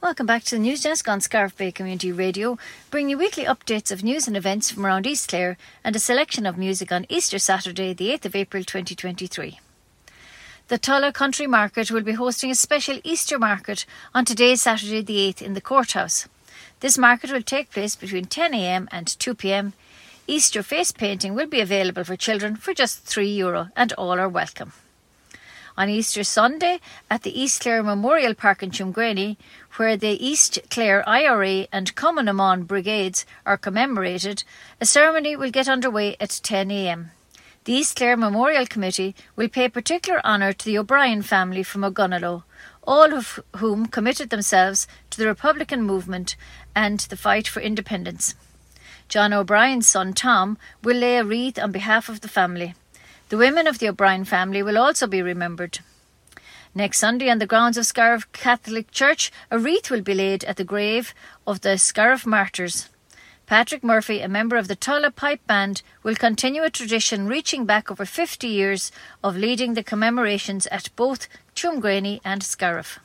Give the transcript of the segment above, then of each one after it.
Welcome back to the News Desk on Scariff Bay Community Radio, bringing you weekly updates of news and events from around East Clare and a selection of music on Easter Saturday, the 8th of April 2023. The Tulla Country Market will be hosting a special Easter market on today, Saturday the 8th, in the courthouse. This market will take place between 10am and 2pm. Easter face painting will be available for children for just €3 Euro, and all are welcome. On Easter Sunday at the East Clare Memorial Park in Tuamgraney, where the East Clare IRA and Cumann brigades are commemorated, a ceremony will get underway at 10am. The East Clare Memorial Committee will pay particular honour to the O'Brien family from Ogonnelloe, all of whom committed themselves to the Republican movement and the fight for independence. John O'Brien's son Tom will lay a wreath on behalf of the family. The women of the O'Brien family will also be remembered. Next Sunday, on the grounds of Scariff Catholic Church, a wreath will be laid at the grave of the Scariff martyrs. Patrick Murphy, a member of the Tulla Pipe Band, will continue a tradition reaching back over 50 years of leading the commemorations at both Tuamgraney and Scariff.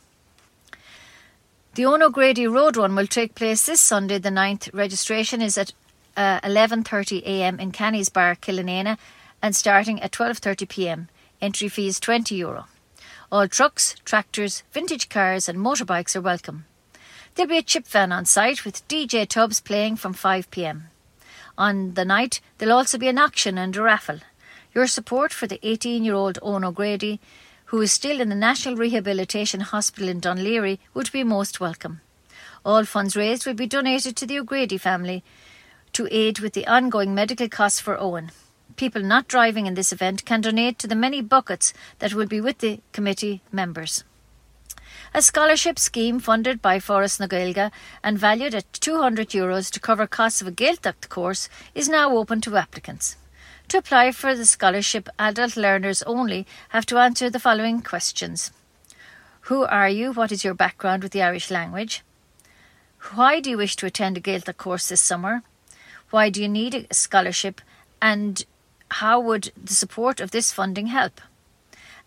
The Eoin O'Grady Road Run will take place this Sunday, the 9th. Registration is at uh, 11.30am in Canny's Bar, Killanena, and starting at 12:30 p.m. Entry fee is 20 euro. All trucks, tractors, vintage cars and motorbikes are welcome. There'll be a chip van on site with DJ Tubbs playing from 5 pm. On the night, there'll also be an auction and a raffle. Your support for the 18 year old Owen O'Grady, who is still in the National Rehabilitation Hospital in Laoghaire, would be most welcome. All funds raised will be donated to the O'Grady family to aid with the ongoing medical costs for Owen people not driving in this event can donate to the many buckets that will be with the committee members. A scholarship scheme funded by Foras na and valued at 200 euros to cover costs of a Gaeltacht course is now open to applicants. To apply for the scholarship, adult learners only have to answer the following questions. Who are you? What is your background with the Irish language? Why do you wish to attend a Gaeltacht course this summer? Why do you need a scholarship? And how would the support of this funding help?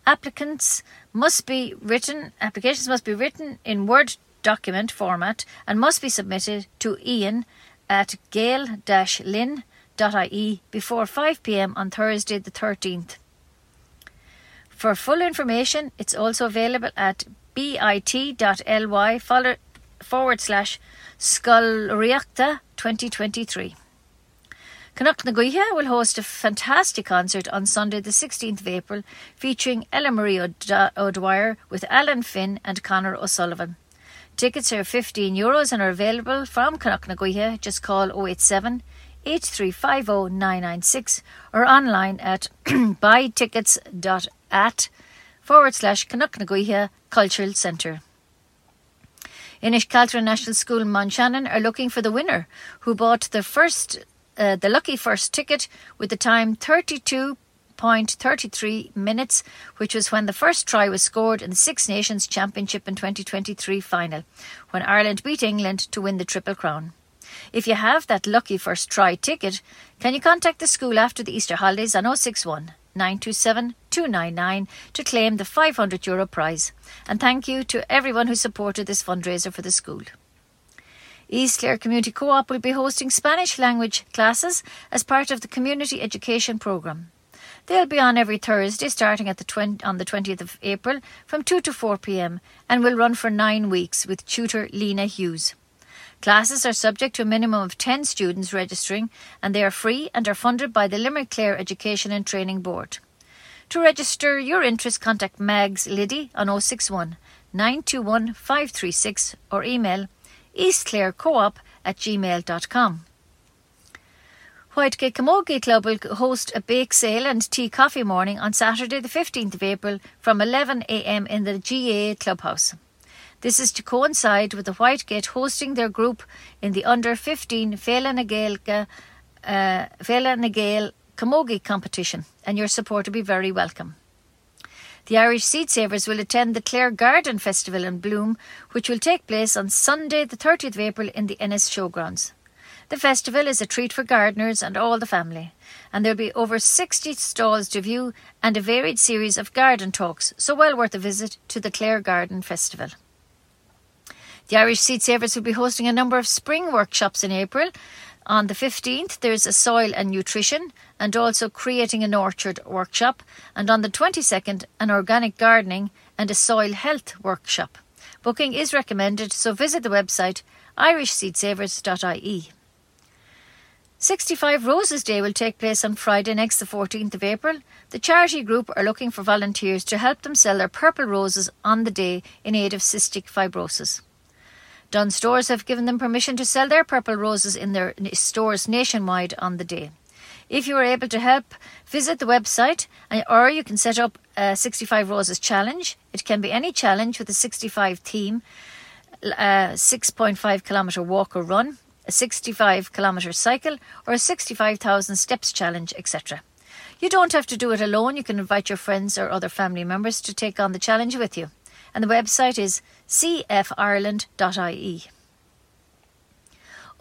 Applicants must be written, applications must be written in Word document format and must be submitted to Ian at gael-linn.ie before 5pm on Thursday the 13th. For full information, it's also available at bit.ly forward slash Scoilreachta 2023. Connacht na will host a fantastic concert on Sunday, the 16th of April, featuring Ella Marie O'Dwyer with Alan Finn and Connor O'Sullivan. Tickets are 15 euros and are available from Connacht na. Just call 087 8350996 or online at buytickets.at forward slash Cultural Centre. Inishcaltra National School in Mountshannon are looking for the winner who bought their first uh, the lucky first ticket with the time 32.33 minutes, which was when the first try was scored in the Six Nations Championship in 2023 final, when Ireland beat England to win the Triple Crown. If you have that lucky first try ticket, can you contact the school after the Easter holidays on 061 927 299 to claim the 500 euro prize? And thank you to everyone who supported this fundraiser for the school. East Clare Community Co-op will be hosting Spanish language classes as part of the community education programme. They'll be on every Thursday starting at the 20, on the 20th of April from 2 to 4 pm and will run for 9 weeks with tutor Lena Hughes. Classes are subject to a minimum of 10 students registering and they are free and are funded by the Limerick Clare Education and Training Board. To register your interest, contact Mags Liddy on 061 921 536 or email eastclarecoop at gmail.com. Whitegate Camogie Club will host a bake sale and tea coffee morning on Saturday, the 15th of April from 11am in the GAA Clubhouse. This is to coincide with the Whitegate hosting their group in the under 15 Féile na nGael, uh, Camogie competition, and your support will be very welcome. The Irish Seed Savers will attend the Clare Garden Festival in Bloom, which will take place on Sunday, the 30th of April, in the Ennis Showgrounds. The festival is a treat for gardeners and all the family, and there'll be over 60 stalls to view and a varied series of garden talks, so well worth a visit to the Clare Garden Festival. The Irish Seed Savers will be hosting a number of spring workshops in April. On the 15th, there's a soil and nutrition and also creating an orchard workshop. And on the 22nd, an organic gardening and a soil health workshop. Booking is recommended, so visit the website irishseedsavers.ie. 65 Roses Day will take place on Friday next, the 14th of April. The charity group are looking for volunteers to help them sell their purple roses on the day in aid of cystic fibrosis. Dunnes Stores have given them permission to sell their purple roses in their stores nationwide on the day. If you are able to help, visit the website or you can set up a 65 Roses challenge. It can be any challenge with a 65 theme, uh, a 6.5 kilometre walk or run a 65 kilometre cycle, or a 65,000 steps challenge, etc. You don't have to do it alone, you can invite your friends or other family members to take on the challenge with you. And the website is cfireland.ie.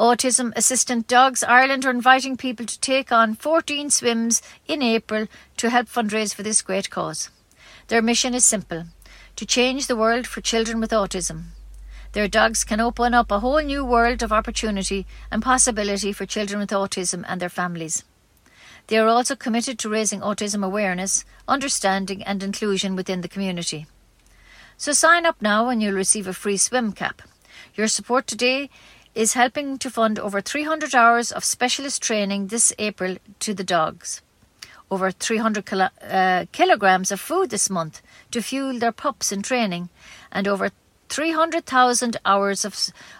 Autism Assistant Dogs Ireland are inviting people to take on 14 swims in April to help fundraise for this great cause. Their mission is simple to change the world for children with autism. Their dogs can open up a whole new world of opportunity and possibility for children with autism and their families. They are also committed to raising autism awareness, understanding, and inclusion within the community. So sign up now and you'll receive a free swim cap. Your support today is helping to fund over 300 hours of specialist training this April to the dogs. Over 300 kilo, uh, kilograms of food this month to fuel their pups in training, and over 300,000 hours of,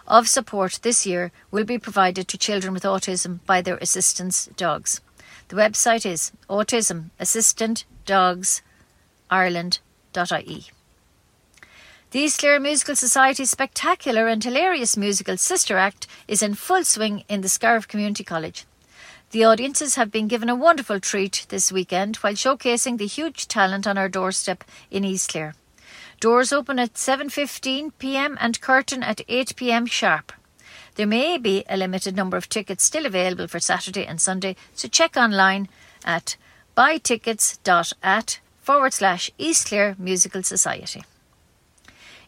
of support this year will be provided to children with autism by their assistance dogs. The website is Autism Assistant Dogs Ireland.ie. The East Clare Musical Society's spectacular and hilarious musical Sister Act is in full swing in the Scariff Community College. The audiences have been given a wonderful treat this weekend while showcasing the huge talent on our doorstep in East Clare. Doors open at 7:15 p.m. and curtain at 8 p.m. sharp. There may be a limited number of tickets still available for Saturday and Sunday, so check online at buytickets.at forward slash East Clare Musical Society.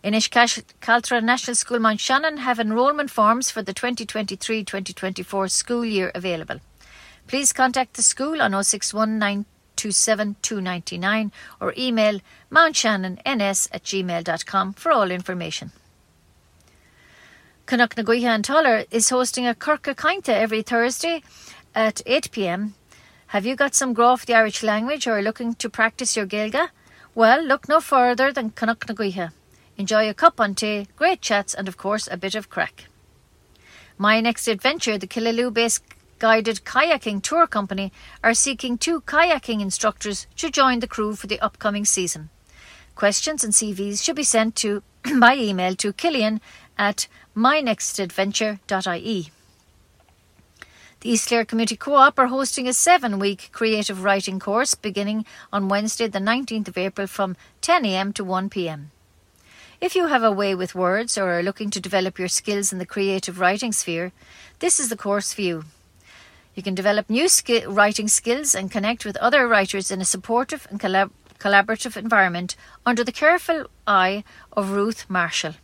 Inishcaltra National School Mount Shannon have enrolment forms for the 2023-2024 school year available. Please contact the school on 0619 27299 or email mountshannonns at gmail.com for all information. Canuck na and Tulla is hosting a Ciorcal Cainte every Thursday at 8pm. Have you got some growth of the Irish language or are looking to practice your Gaeilge? Well, look no further than Canuck na Enjoy a cup on tea, great chats, and of course a bit of crack. My next adventure, the Killaloe based guided kayaking tour company are seeking two kayaking instructors to join the crew for the upcoming season. Questions and CVs should be sent to by email to Killian at mynextadventure.ie. The East Clare Community Co-op are hosting a seven-week creative writing course beginning on Wednesday the 19th of April from 10am to 1pm. If you have a way with words or are looking to develop your skills in the creative writing sphere, this is the course for you. You can develop new sk- writing skills and connect with other writers in a supportive and collab- collaborative environment under the careful eye of Ruth Marshall.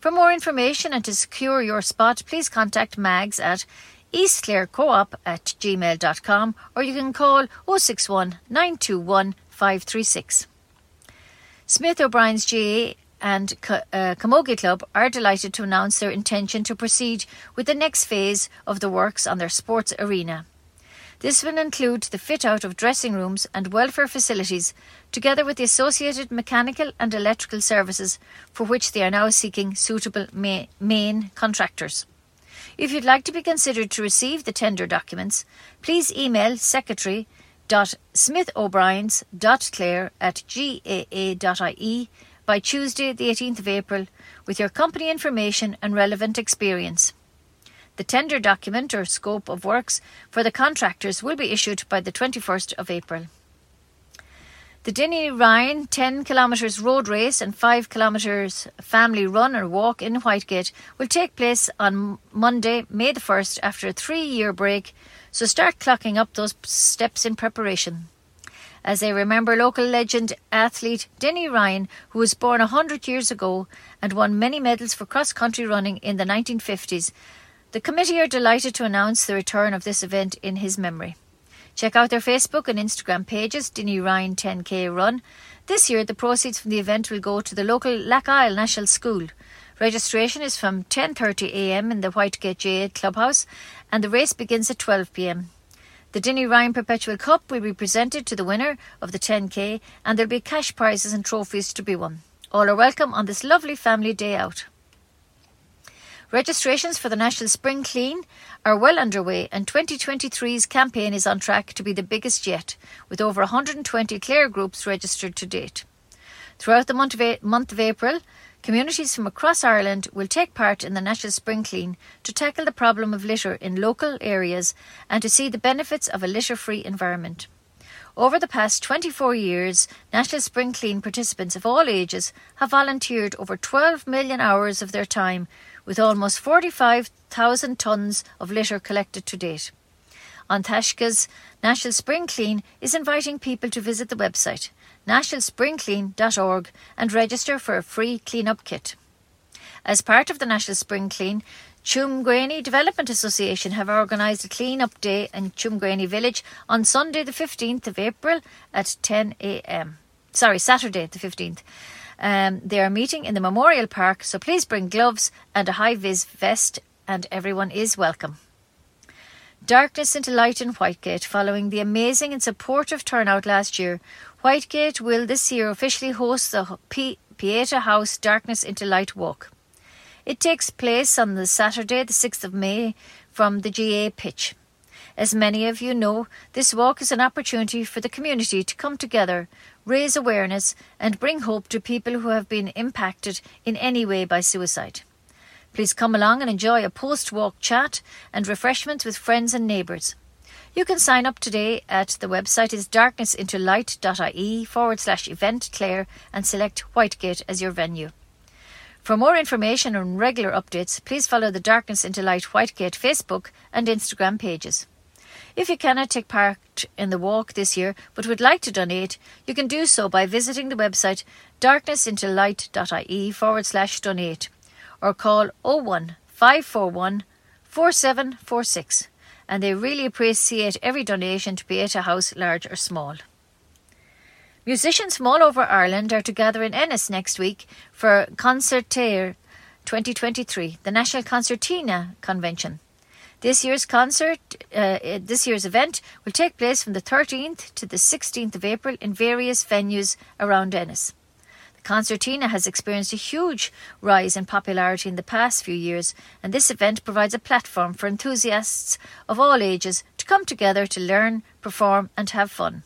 For more information and to secure your spot, please contact Mags at eastclarecoop at gmail.com or you can call 061 921 536. Smith O'Brien's GAA and uh, Camogie Club are delighted to announce their intention to proceed with the next phase of the works on their sports arena. This will include the fit out of dressing rooms and welfare facilities, together with the associated mechanical and electrical services for which they are now seeking suitable ma- main contractors. If you'd like to be considered to receive the tender documents, please email secretary dot smithobriens.clare at gaa.ie by Tuesday, the 18th of April, with your company information and relevant experience. The tender document or scope of works for the contractors will be issued by the 21st of April. The Dinny Ryan 10 kilometres road race and 5 kilometres family run or walk in Whitegate will take place on Monday, May the 1st, after a three year break, so start clocking up those steps in preparation. As they remember local legend athlete Denny Ryan, who was born 100 years ago and won many medals for cross country running in the 1950s. The committee are delighted to announce the return of this event in his memory. Check out their Facebook and Instagram pages, Denny Ryan 10K Run. This year, the proceeds from the event will go to the local Lakyle National School. Registration is from 10.30am in the Whitegate J8 Clubhouse and the race begins at 12pm. The Denny Ryan Perpetual Cup will be presented to the winner of the 10K and there'll be cash prizes and trophies to be won. All are welcome on this lovely family day out. Registrations for the National Spring Clean are well underway, and 2023's campaign is on track to be the biggest yet, with over 120 Clare groups registered to date. Throughout the month of, month of April, Communities from across Ireland will take part in the National Spring Clean to tackle the problem of litter in local areas and to see the benefits of a litter free environment. Over the past 24 years, National Spring Clean participants of all ages have volunteered over 12 million hours of their time, with almost 45,000 tonnes of litter collected to date. An Taisce's National Spring Clean is inviting people to visit the website nationalspringclean.org and register for a free clean-up kit. As part of the National Spring Clean, Tuamgraney Development Association have organised a clean-up day in Tuamgraney Village on Sunday the 15th of April at 10am. Sorry, Saturday the 15th. Um, they are meeting in the Memorial Park, so please bring gloves and a high-vis vest and everyone is welcome. Darkness into light in Whitegate following the amazing and supportive turnout last year. Whitegate will this year officially host the P- Pieta House Darkness into Light Walk. It takes place on the Saturday, the 6th of May, from the GAA pitch. As many of you know, this walk is an opportunity for the community to come together, raise awareness, and bring hope to people who have been impacted in any way by suicide. Please come along and enjoy a post walk chat and refreshments with friends and neighbours. You can sign up today at the website is darknessintolight.ie forward slash event Clare and select Whitegate as your venue. For more information and regular updates, please follow the Darkness into Light Whitegate Facebook and Instagram pages. If you cannot take part in the walk this year but would like to donate, you can do so by visiting the website darknessintolight.ie forward slash donate or call 01 541 4746 and they really appreciate every donation to Pieta House, large or small. Musicians from all over Ireland are to gather in Ennis next week for Consairtín 2023, the National Concertina Convention. This year's concert, uh, this year's event will take place from the 13th to the 16th of April in various venues around Ennis. Concertina has experienced a huge rise in popularity in the past few years, and this event provides a platform for enthusiasts of all ages to come together to learn, perform, and have fun.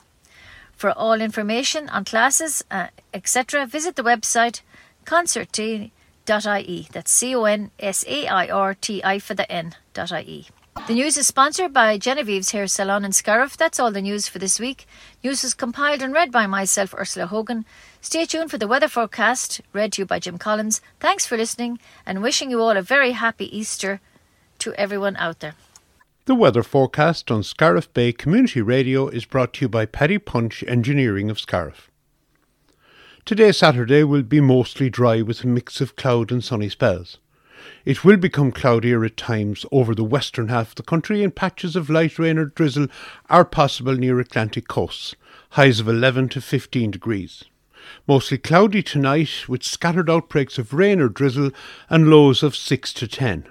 For all information on classes, uh, etc., visit the website consairtin.ie. That's C O N S A I R T I for the N.ie. The news is sponsored by Genevieve's Hair Salon in Scariff. That's all the news for this week. News is compiled and read by myself, Ursula Hogan. Stay tuned for the weather forecast, read to you by Jim Collins. Thanks for listening and wishing you all a very happy Easter to everyone out there. The weather forecast on Scariff Bay Community Radio is brought to you by Paddy Punch Engineering of Scariff. Today, Saturday, will be mostly dry with a mix of cloud and sunny spells. It will become cloudier at times over the western half of the country, and patches of light rain or drizzle are possible near Atlantic coasts, highs of 11 to 15 degrees. Mostly cloudy tonight with scattered outbreaks of rain or drizzle and lows of 6 to 10.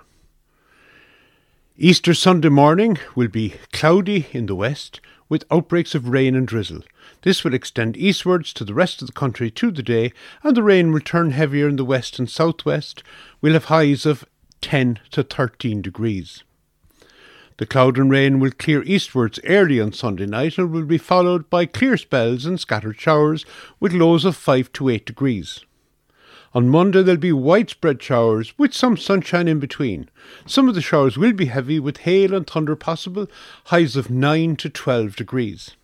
Easter Sunday morning will be cloudy in the west with outbreaks of rain and drizzle. This will extend eastwards to the rest of the country through the day, and the rain will turn heavier in the west and southwest. We'll have highs of 10 to 13 degrees. The cloud and rain will clear eastwards early on Sunday night and will be followed by clear spells and scattered showers with lows of 5 to 8 degrees. On Monday there'll be widespread showers with some sunshine in between. Some of the showers will be heavy with hail and thunder possible, highs of 9 to 12 degrees.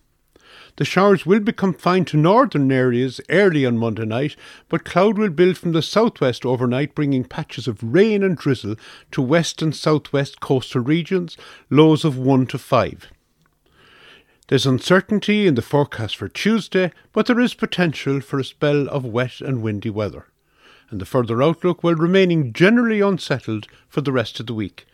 The showers will become fine to northern areas early on Monday night, but cloud will build from the southwest overnight, bringing patches of rain and drizzle to west and southwest coastal regions, lows of 1 to 5. There's uncertainty in the forecast for Tuesday, but there is potential for a spell of wet and windy weather. And the further outlook will remaining generally unsettled for the rest of the week.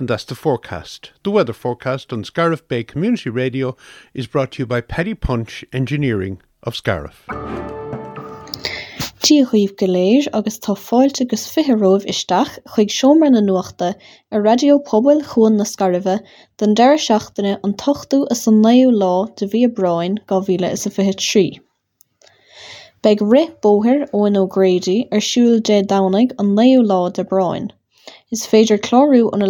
And that's the forecast. The weather forecast on Scariff Bay Community Radio is brought to you by Paddy Punch Engineering of Scariff. Díchuomh go léir agus tá fáilte gus fitherómh isteach chuig seomra na nuachta ar radio pobail chuan na scaribhe den deir seachtaine an tochtú is an 9 lá de bhí brain go bhíle is a fihe trí. Beg ri bóthir óin ó Grady ar siúil dé danaigh an 9 lá de brain. Is féidir chlárú an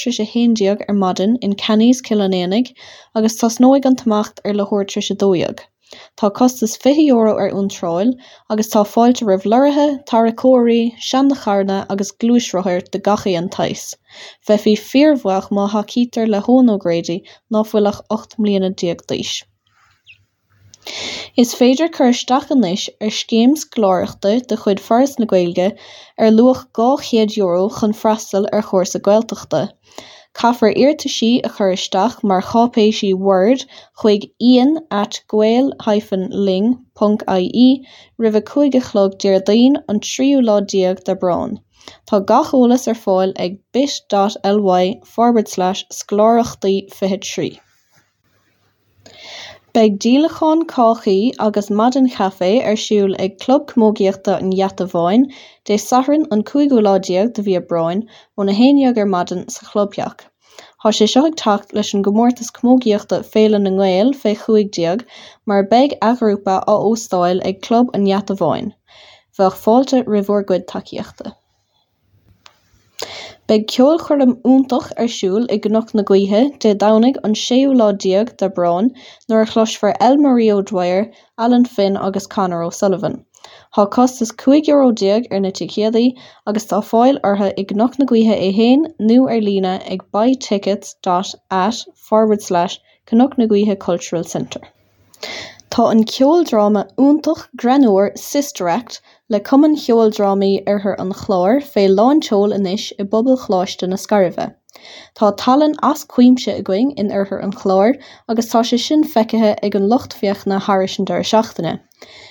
trí sé hédiaag ar madan in Canníos Killanénig agus tas nóig an tamacht ar lethúir trí sé dóiag. Tá costas €20 ar úntráil agus tá fáilte roimh luirithe, tarracóirí, sean na charna agus glúisrothair de gachaí an tais. Bheith hí fíormhaach má thacítar le hónógréidí ná bhfuilach 8 mbliana diaag d'aois. Is féidir chur isteach anois ar scéims glóireachta de chuid foras na Gaeilge ar luach €200 chun freastal ar chóirsa Gaeltachta. Caithfear iarrtaisí a chur isteach mar chápéisí Word chuig ian at gael-ling.ie roimh chuige chlog déardaoin an tríú lá diaag de brán. Tá gach eolas ar fáil ag bit.ly forward scláireachtaí fiche trí. Beiig dílaán cáchaí agus mad an chafé ar siúil ag club mógiaachta an jaatahhain, dé saran an cuiigúládiaag de bhí brain ó na héineag ar madan sa chlubbeach. Tá sé seoag tacht leis an gomórtas mógiaochtta féle na ghil fé chuigdíag mar beig ahrúpa á óstáil ag club an jaata bháin, bheith fáilte rihórcuid takeíochtta. Beg ceol chum úntaach ar siúil i gnach na gcuithe de danig an séú ládíag de brain nuair a chlossfar El Mario Dwyer, Alan Finn agus Conor O'Sullivan. Tá costas 5 eurodíag ar na tuchéadaí agus tá fáil ortha ag nach na gcuithe é héin nu ar lína ag buytickets.@ forward/ cannach na gcuithe Cultural Center. Tá an ceoldráma iontach granúir Sister Act le cumann cheoldrámaí arthur an chlár fé láinseoil anois i bpobal chláiste na scaribhe. Tá talann as cuimse aing in arthur an chlár agus tá sé sin feicithe ag an lochtfiocht na Harrison dar seachtainna.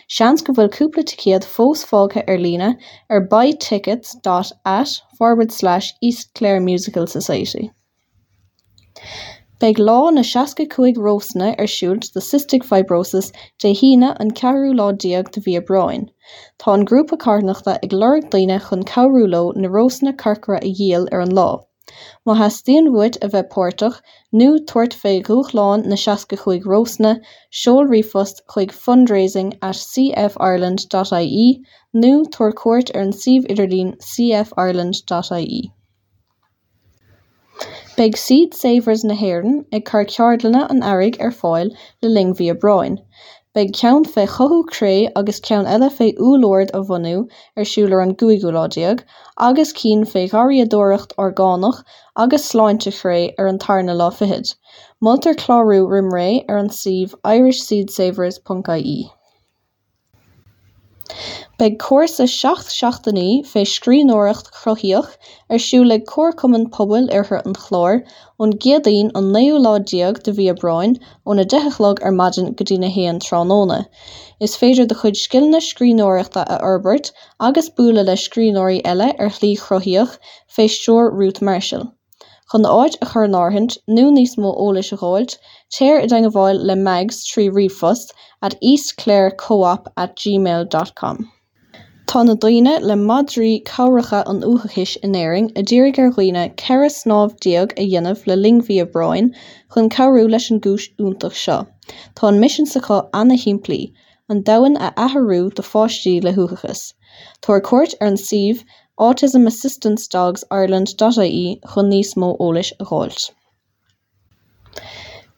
Seans go bhfuil cúpla ticéad fós fágtha ar lína ar buytickets.at forward East Clare Musical Society. Beidh lá na seaca-cuaig rósanna ar siúlt de cystic fibrosis de híine an ceathrú lá diaag de bhí aibreáin. Tá an grúpa carnachta ag lorg daoine chun cabhrúló na rósanna carcara a dhéal ar an lá. Má heastíon bhuid a bheith páirteach nó tuairt fé gúchláin na seaca chuig rósanna, seol rifost chuig fundraising at cfireland.ie nó tuair cuairt ar an suíomh idirlín cfireland.ie. Beidh Seed Savers na hÉireann ag chuir ceardlanna an airg ar fáil le lingmhí Bráin. Beidh ceann fé chothú cré agus ceann eile fé úlóid a bhunú ar siúlar an gcuigiúláideag, agus cín fé ghariadóireacht orgánach agus sláinte chré ar an tarna lá fihead. Multar chlárú rimré ar an suíomh Beg cuas is 16 seaachtaí fé scríóirecht crothíoch arsú le cuacumman poblbal arthair an chlór ón giadaín an néúládíag de bhí brain ó na deachlog ar maidin go dtína héan tránóna. Is féidir de chud skillne scríóireachta a Albert agus búla le scríóirí eile ar chlí crothíoch fé seúr Root Marshall. chun áid a chur náhand nu níos mó óla a gáilt, téir a d an bháil le megs trí rifust at East Clare Co-op@ gmail.com. Tá na daoine le Madrií cáirecha an uthachis inéing a ddírig ar ghuioine ceras snáb diaag a dhéanamh le lingmhí a brain chun cabú leis an gúis úntaach seo. Tá an mission saá anna himplaí, an dahan a aharú do fáistí le thuchachas. Tuair cuat ar an sih Autism Assistance Dogs Ireland.í chun níos mó ólais a gháilt.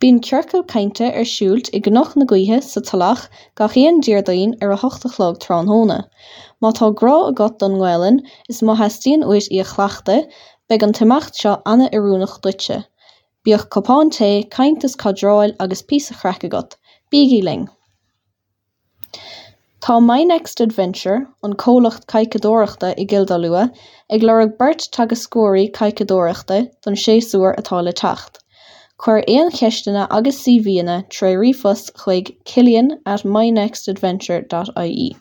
Bín ceircail ceinte ar siúlt i gnoch na gcuithe sa talach ga chéon deardaín ar a hochtalog tráthnóna. Má tárá agat don ghilin is má hetíon uit í a chhlaachta be an timimecht seo anna iúnach dute. Bíoh copán té caiintas cadráil agus pí a chreacagat, bíí ling. Tá My Next Adventure an cólacht caiicedóireachta i Gilda lua ag le ag bert tag a scóirí caiicedóireachta don séúir atá le tacht. chuir éon cheistena agus CVna tre rifos chuig cilíonn at mynextadventure.ai.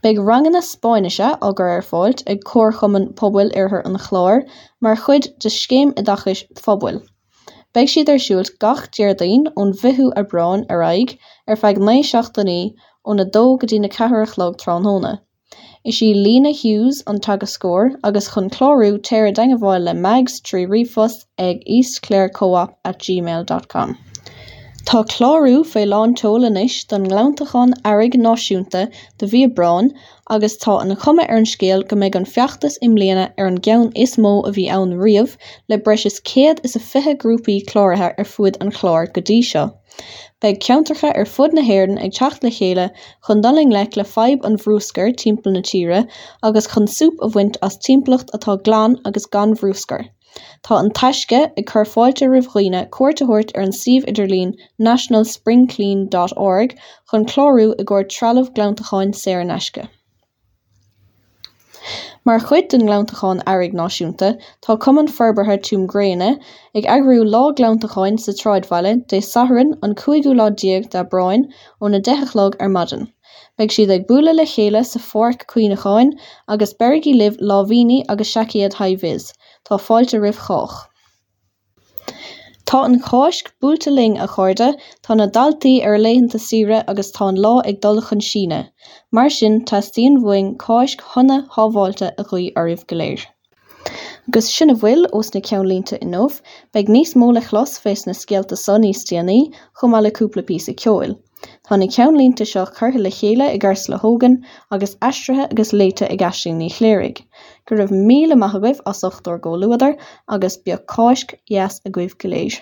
Beg rangana Spáinise agur ar fáilt ag cóirchomman poblbul arthir an chláir mar chuid de scéim a dachas fphobul. Beiig siad ar siúlt gach deardaon ón bhiú a brain a raig ar feag 9 seachtaí ó na dó go dtína cethirchlog tráthnóna. Is í Lína Hughes an tagascóir agus chun chlárú téir daingeháil le meags trí rifos ag eastclaircoop@gmail.com. Tá chlárú fé lán teolanis don nglaantachán airigh náisiúnta de bhí brán agus tá an chuma ar an scéal go méid an feachtas imléana ar an gceann is mó a bhí ann riamh le breis is céad is a fiche grúpaí chláirithe ar fuad an chláir go dtí seo. Beidh ceantarcha ar fud na hÉireann ag teacht le chéile chun daling leic le fadhb an bhrúscair timpeall na tíre agus chun súb a bhaint as timpeallacht atá glan agus gan bhrúscair. Tá an taisce ag chur fáilte roimh chuoine cuairrtathirt ar an suíomh idirlín nationalspringclean.org chun chlárú i ggur trealamh glantaáin saoirneisce. Mar chuid den leantaáin airigh náisiúnta tá cuman ferberthe túmgréine ag agrú lá leantaáin sa tráidhheile dé saharann an chuigú ládíag de brain ó na deachlog ar madan. Beiig siad ag buúla le chéile sa forc cuioineáin agus berigí libh láhhaoine agus seaiciad haihís, Tá fáilte rih chách. Tá an cáisc buailte ling a chairde tá na daltaí ar léitheanta saoire agus tá lá ag dul chun síne, mar sin teastíonn mhaoin cáisc thonna hábháilte a chuí oribh go léir. Agus sinna bhfuil os na ceanlínta inmh, beag níos mó le chlos fés na scialta son níos tíanaí chum le cúpla pí a ceil. Tá na ceanlínta seo chutha le chéile i gars le hógan agus eistrathe agus léite i gasisií ní chléirigh. go raibh míle maithagah a sochtúir ggóluadar agus beag cáisc yes a gcuibh goléis.